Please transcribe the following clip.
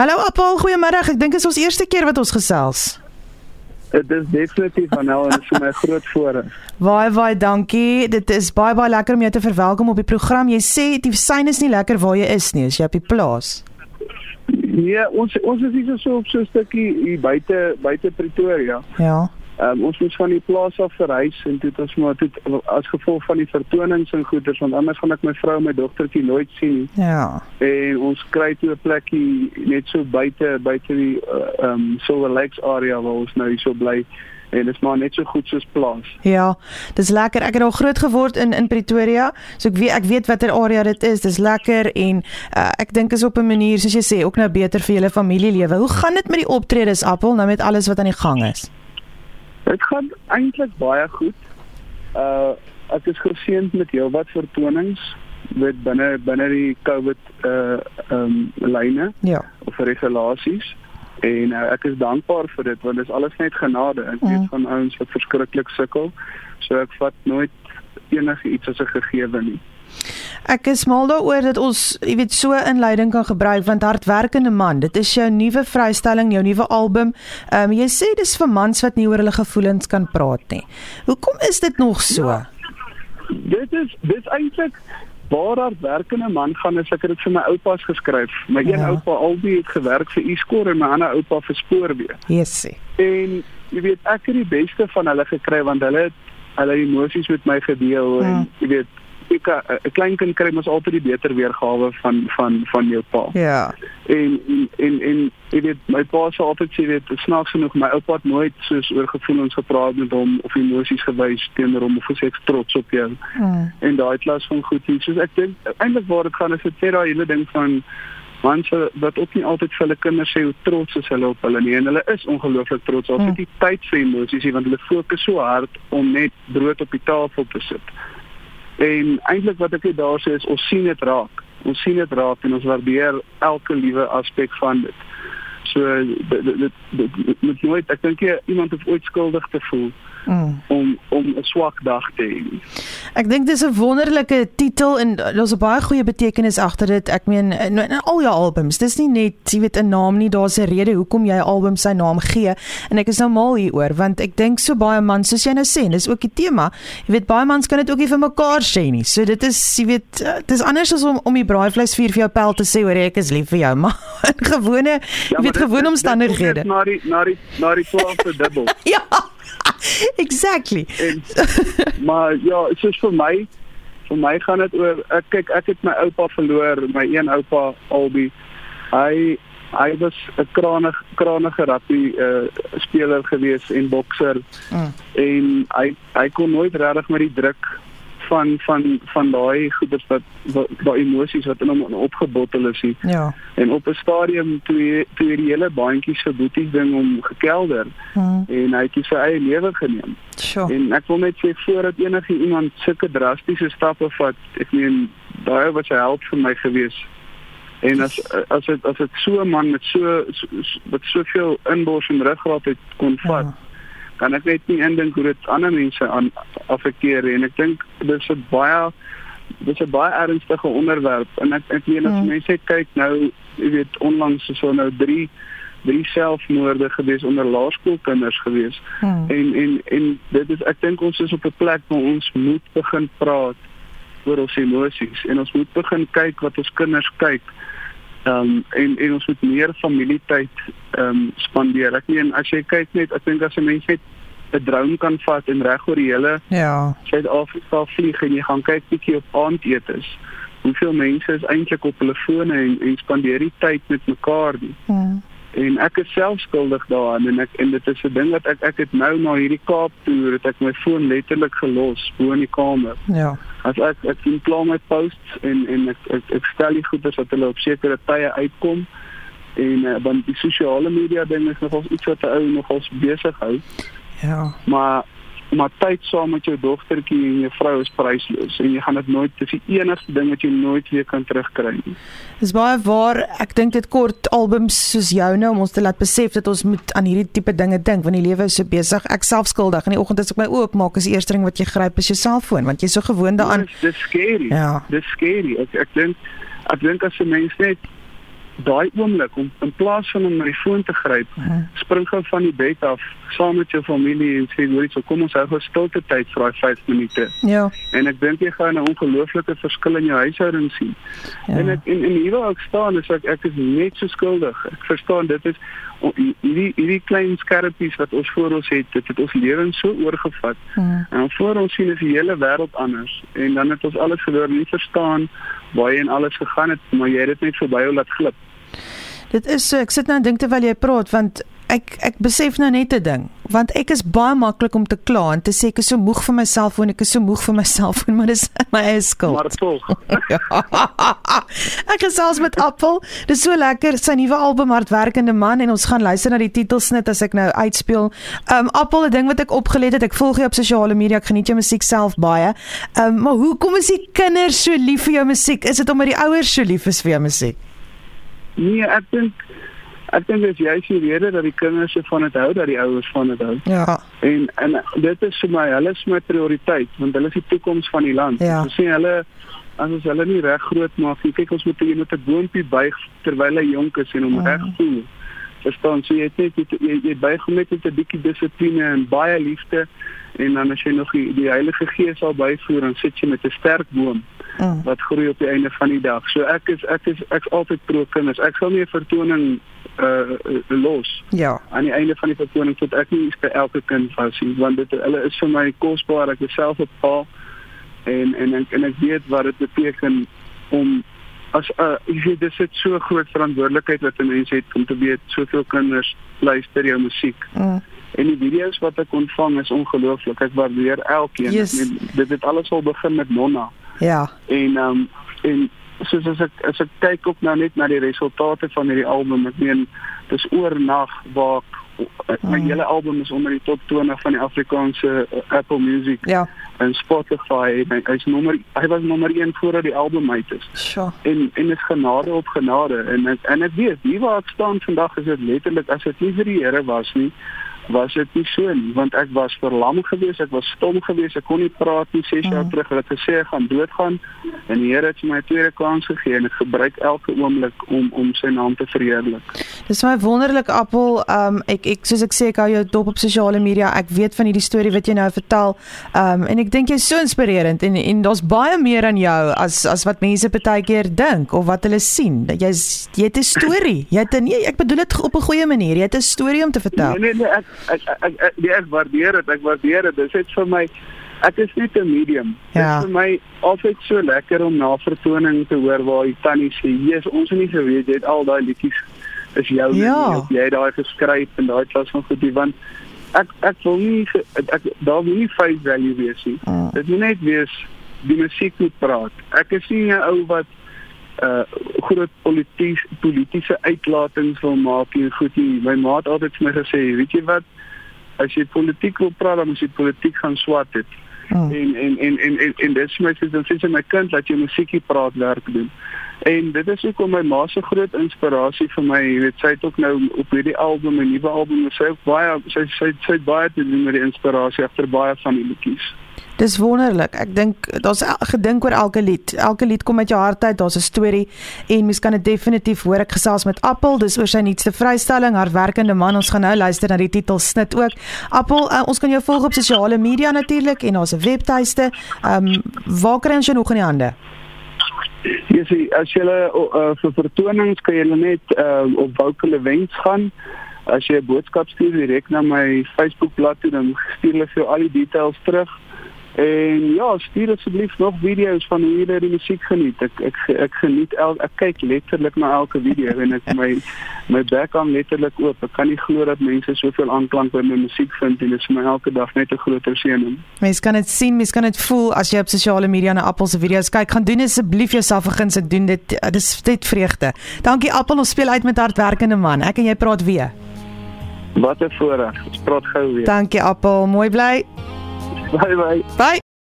Hallo Appel, goeiemôre. Ek dink dit is ons eerste keer wat ons gesels. Dit is definitief van nou en is vir my groot voorreg. Baie baie dankie. Dit is baie baie lekker om jou te verwelkom op die program. Jy sê die syne is nie lekker waar jy is nie, as jy op die plaas. Nee, ons ons is hier so op so 'n stukkie hier buite buite Pretoria. Ja. Ehm um, ons moes van die plaas af verhuis en het ons maar toe as gevolg van die vertonings en goeders want anders gaan ek my vrou en my dogtertjie nooit sien nie. Ja. En ons kry toe 'n plekkie net so buite buite die uh, ehm um, Silver Lakes area waar ons nou hier so bly en dit is maar net so goed soos plaas. Ja, dis lekker. Ek het al groot geword in in Pretoria, so ek weet ek weet watter area dit is. Dis lekker en uh, ek dink is op 'n manier soos jy sê ook nou beter vir julle familielewe. Hoe gaan dit met die optredes Appel nou met alles wat aan die gang is? Dit gaan eintlik baie goed. Uh ek is geseënd met heelwat vertonings met binne binne die COVID uh ehm um, lyne Ja. of regulasies en uh, ek is dankbaar vir dit want dit is alles net genade. Ek weet Mm. van ouens wat verskriklik sukkel. So ek vat nooit enige iets as 'n gegewe nie. Ek is mal daaroor dat ons, jy weet, so inleiding kan gebruik want hardwerkende man, dit is jou nuwe vrystelling, jou nuwe album. Ehm um, jy sê dis vir mans wat nie oor hulle gevoelens kan praat nie. Hoekom is dit nog so? Ja. Dit is dit is eintlik waar daar werkende man gaan is ek het dit vir my oupas geskryf. My een Ja. oupa albei het gewerk vir Iskor en my ander oupa vir Spoorweë. Yesie. En jy weet ek het die beste van hulle gekry want hulle het hulle emosies met my gedeel Ja. en jy weet ek 'n klein kind kry mos altyd die beter weergawe van van van jou pa. Ja. En en en, en jy weet my pa sê altyd sê weet snaaks genoeg my oupa het nooit soos oor gevoelens gepraat met hom of emosies gewys teenoor hom of gesê ek trots op jou Mm. en daai klas van goed hier. Soos ek dink eintlik waar dit gaan is dit sê daai hele ding van mense wat ook nie altyd vir hulle kinders sê hoe trots is hulle op hulle nie en hulle is ongelooflik trots. Hmm. het nie tyd vir emosies want hulle fokus so hard om net brood op die tafel te sit. En eintlik wat ek daar sê is ons sien dit raak. Ons sien dit raak en ons waardeer elke liewe aspek van dit. So dit dit dit- dit dit moet nooit ek dink iemand hoef ooit skuldig te voel Mm. om om 'n swak dag te hê. Ek dink dis 'n wonderlike titel en daar's 'n baie goeie betekenis agter dit. Ek meen in, in al jou albums, dis nie net jy weet 'n naam nie, daar's 'n rede hoekom jy 'n album sy naam gee. En ek is nou mal hieroor want ek dink so baie mans soos jy nou sê, dis ook die tema. Jy weet baie mans kan dit ook nie vir mekaar sê nie. So dit is jy weet dis anders as om om die braaivleisvuur vir jou pel te sê hoor ek is lief vir jou, maar in gewone jy maar weet gewone omstandighede. Na die na die na die 12de dubbel. Ja. Exactly. En maar ja, soos vir my vir my gaan dit oor ek kyk ek het my oupa verloor, my een oupa Albi. Hy hy was 'n kranig kranige rugby uh, speler gewees en bokser Mm. en hy hy kon nooit regtig met die druk van van van daai goeders wat wat daai emosies wat in hom opgebottel is nie. Ja. En op 'n stadium toe hy- toe hy die hele bandjies se boeties ding om gekelder Mm. en hy het sy eie lewe geneem. Sure. En ek wil net sê voordat enige iemand sulke drastiese stappe vat, ek meen daai was 'n held vir my gewees. En as as dit as dit so 'n man met so, so wat soveel inbors en ruggraat het kon vat, Ja. Kan ek net nie indink hoe dit ander mense aan affekteer en ek dink dis 'n baie dis 'n baie ernstige onderwerp en ek ek meen as Mm. mense kyk nou, jy weet onlangs is daar nou 3 drie selfmoorde gewees onder laerskoolkinders gewees. Mm. En en en dit is ek dink ons is op 'n plek waar ons moet begin praat oor ons emosies en ons moet begin kyk wat ons kinders kyk. Ehm um, en en ons moet meer familietyd ehm um, spandeer. Ek meen as jy kyk net ek dink as 'n mens net 'n drone kan vat en reg oor die hele Ja. Suid-Afrika vlieg en jy gaan kyk bietjie op aandetes. Hoeveel mense is eintlik op hulle fone en, en spandeer die tyd met mekaar nie Mm. En ek is self skuldig daaraan en ek en dit is 'n ding wat ek ek het nou na hierdie Kaap toer het ek my foon letterlik gelos bo in die kamer. Ja. As ek ek sien plan my posts en en ek ek, ek stel die goeders dat hulle op sekere tye uitkom en uh, want die sosiale media ding is nogal iets wat ou nogal besig hou, Ja. maar maar tyd saam met jou dogtertjie en jou vrou is prysloos en jy gaan dit nooit dis die enigste ding wat jy nooit weer kan terugkry nie. Dis baie waar. Ek dink dit kort albums soos joune om ons te laat besef dat ons moet aan hierdie tipe dinge dink want die lewe is so besig. Ek self skuldig. In die oggend as ek my oë oopmaak, is die eerste ding wat jy gryp is jou selfoon want jy's so gewoond daaraan. Dis dis scary. Ja. Dis scary. Ek ek dink ek dink as 'n mens net daai oomblik om in plaas van om na die foon te gryp, spring gou van die bed af saam met jou familie en sê hoorie, so kom ons hou gou stilte tyd vir daai 5 minute. Ja. En ek dink jy gaan 'n ongelooflike verskil in jou huishouding sien. Ja. En ek en, en hier waar ek staan is ek ek is net so skuldig. Ek verstaan dit is hierdie hierdie klein skerpies wat ons voor ons het, dit het ons lewens so oorgevat. Mhm. En voor ons sien is die hele wêreld anders en dan het ons alles verloor, nie verstaan waar jy en alles gegaan het, maar jy het dit net verby jou laat glip. Dit is so, ek sit nou en dink terwyl jy praat want ek ek besef nou net 'n ding want ek is baie maklik om te kla en te sê ek is so moeg vir my selfoon ek is so moeg vir my selfoon maar dis my eie skuld. Maar tog. ek gesels met Appel. Dis so lekker sy nuwe album Hartwerkende Man en ons gaan luister na die titelsnit as ek nou uitspeel. Um Appel, 'n ding wat ek opgelet het, ek volg jou op sosiale media, ek geniet jou musiek self baie. Um maar hoekom is die kinders so lief vir jou musiek? Is dit omdat die ouers so lief is vir jou musiek? Nee, ek dink ek dink dit is juist die rede dat die kinders se van dit hou dat die ouers van dit hou. Ja. En en dit is vir my, hulle is my prioriteit want hulle is die toekoms van die land. Ja. Ons sien hulle as ons hulle nie reg groot maak nie. Kyk ons moet jy met 'n boontjie buig terwyl hy jonk is en hom Mm. reg voel. Verstaan, so jy het net jy, jy, jy buig hom net met 'n bietjie dissipline en baie liefde en dan as jy nog die, die Heilige Gees sal byvoer dan sit jy met 'n sterk boom Mm. wat groei op die einde van die dag. So ek is ek is ek's altyd pro kinders. Ek sal nie 'n vertoning uh los Ja. aan die einde van die vertoning tot ek nie vir elke kind was nie want dit hulle is vir my kosbaar ek is self 'n pa en en en, en ek weet wat dit beteken om as uh, jy weet dis dit so groot verantwoordelikheid wat 'n mens het om te weet soveel kinders luister jou musiek Mm. En die video's wat ek ontvang is ongelooflik ek waardeer elkeen Yes. Meen, dit het alles al begin met Nonna Ja. en um en soos as ek as ek kyk ook nou net na die resultate van hierdie album ek meen dis oornag waar ek, my Mm. hele album is onder die top 20 van die Afrikaanse uh, Apple Music Ja. en Spotify en hy, hy's nommer hy was nommer 1 voordat die album uit is Sjoe. en en is genade op genade en ek, en ek weet hier waar ek staan vandag is dit letterlik as dit nie vir die Here was nie was dit nie so nie want ek was verlam geweest ek was stom geweest ek kon nie praat nie 6 jaar Mm. terug het ek gesê ek gaan doodgaan en die Here het vir my 'n tweede kans gegee en ek gebruik elke oomblik om om sy naam te verheerlik Dis my wonderlik appel. Um ek ek soos ek sê ek hou jou dop op sosiale media. Ek weet van hierdie storie wat jy nou vertel. Um en ek dink jy's so inspirerend en en daar's baie meer aan jou as as wat mense baie keer dink of wat hulle sien. Jy's jy het 'n storie. Jy het 'n nee, ek bedoel dit op 'n goeie manier. Jy het 'n storie om te vertel. Nee nee nee ek ek ek, ek, nee, ek waardeer dit ek waardeer dit dis net vir my ek is net 'n medium Ja. dit is vir my altyd so lekker om na vertoning te hoor waar die tannie sê Jesus ons het nie geweet jy het al daai liedjies is jou Ja. nie, jy het daai geskryf en daai klas van goedie want ek ek wil nie ek daar wil nie face value wees nie Mm. dit moet net wees die musiek moet praat ek is nie 'n ou wat uh groot polities politieke uitlatings wil maak en goed nie. My ma het altyd vir my gesê, weet jy wat? As jy politiek wil praat, dan moet jy politiek gaan swat het. Mm. En en en en en, en dit is my sê dan sê my kind dat jy musiekie praat werk doen. En dit is hoekom my ma se groot inspirasie vir my, jy weet, sy het ook nou op hierdie album, 'n nuwe album, sy het ook baie sy sy sy het baie te doen met die inspirasie agter baie van die liedjies. Dis wonderlik. Ek dink daar's gedink oor elke lied. Elke lied kom uit jou hart uit. Daar's 'n storie en mens kan dit definitief hoor. Ek gesels met Appel. Dis oor sy nuutste vrystelling, Hardwerkende Man. Ons gaan nou luister na die titelsnit ook. Appel, uh, ons kan jou volg op sosiale media natuurlik en daar's 'n webtuiste. Ehm um, waar kry ons jou nog in die hande? Sien as jy uh, vir vertonings kan jy net uh, op Woukele Wens gaan. As jy 'n boodskap stuur direk na my Facebookblad toe, dan stuur hulle vir jou al die details terug. En ja, stuur asseblief nog video's van hoe jy die musiek geniet. Ek ek ek geniet el, ek kyk letterlik na elke video en ek my my bek hang letterlik oop. Ek kan nie glo dat mense soveel aanklank by my musiek vind en dit is vir my elke dag net 'n groter seëning. Mens kan dit sien, mens kan dit voel as jy op sosiale media na Appel se video's kyk. Gaan doen asseblief jouself 'n guns en doen dit. Dis dit vreugde. Dankie Appel, ons speel uit met Hardwerkende Man. Ek en jy praat weer. Wat 'n voorreg. Ons praat gou weer. Dankie Appel. Mooi bly. Bye bye. Bye.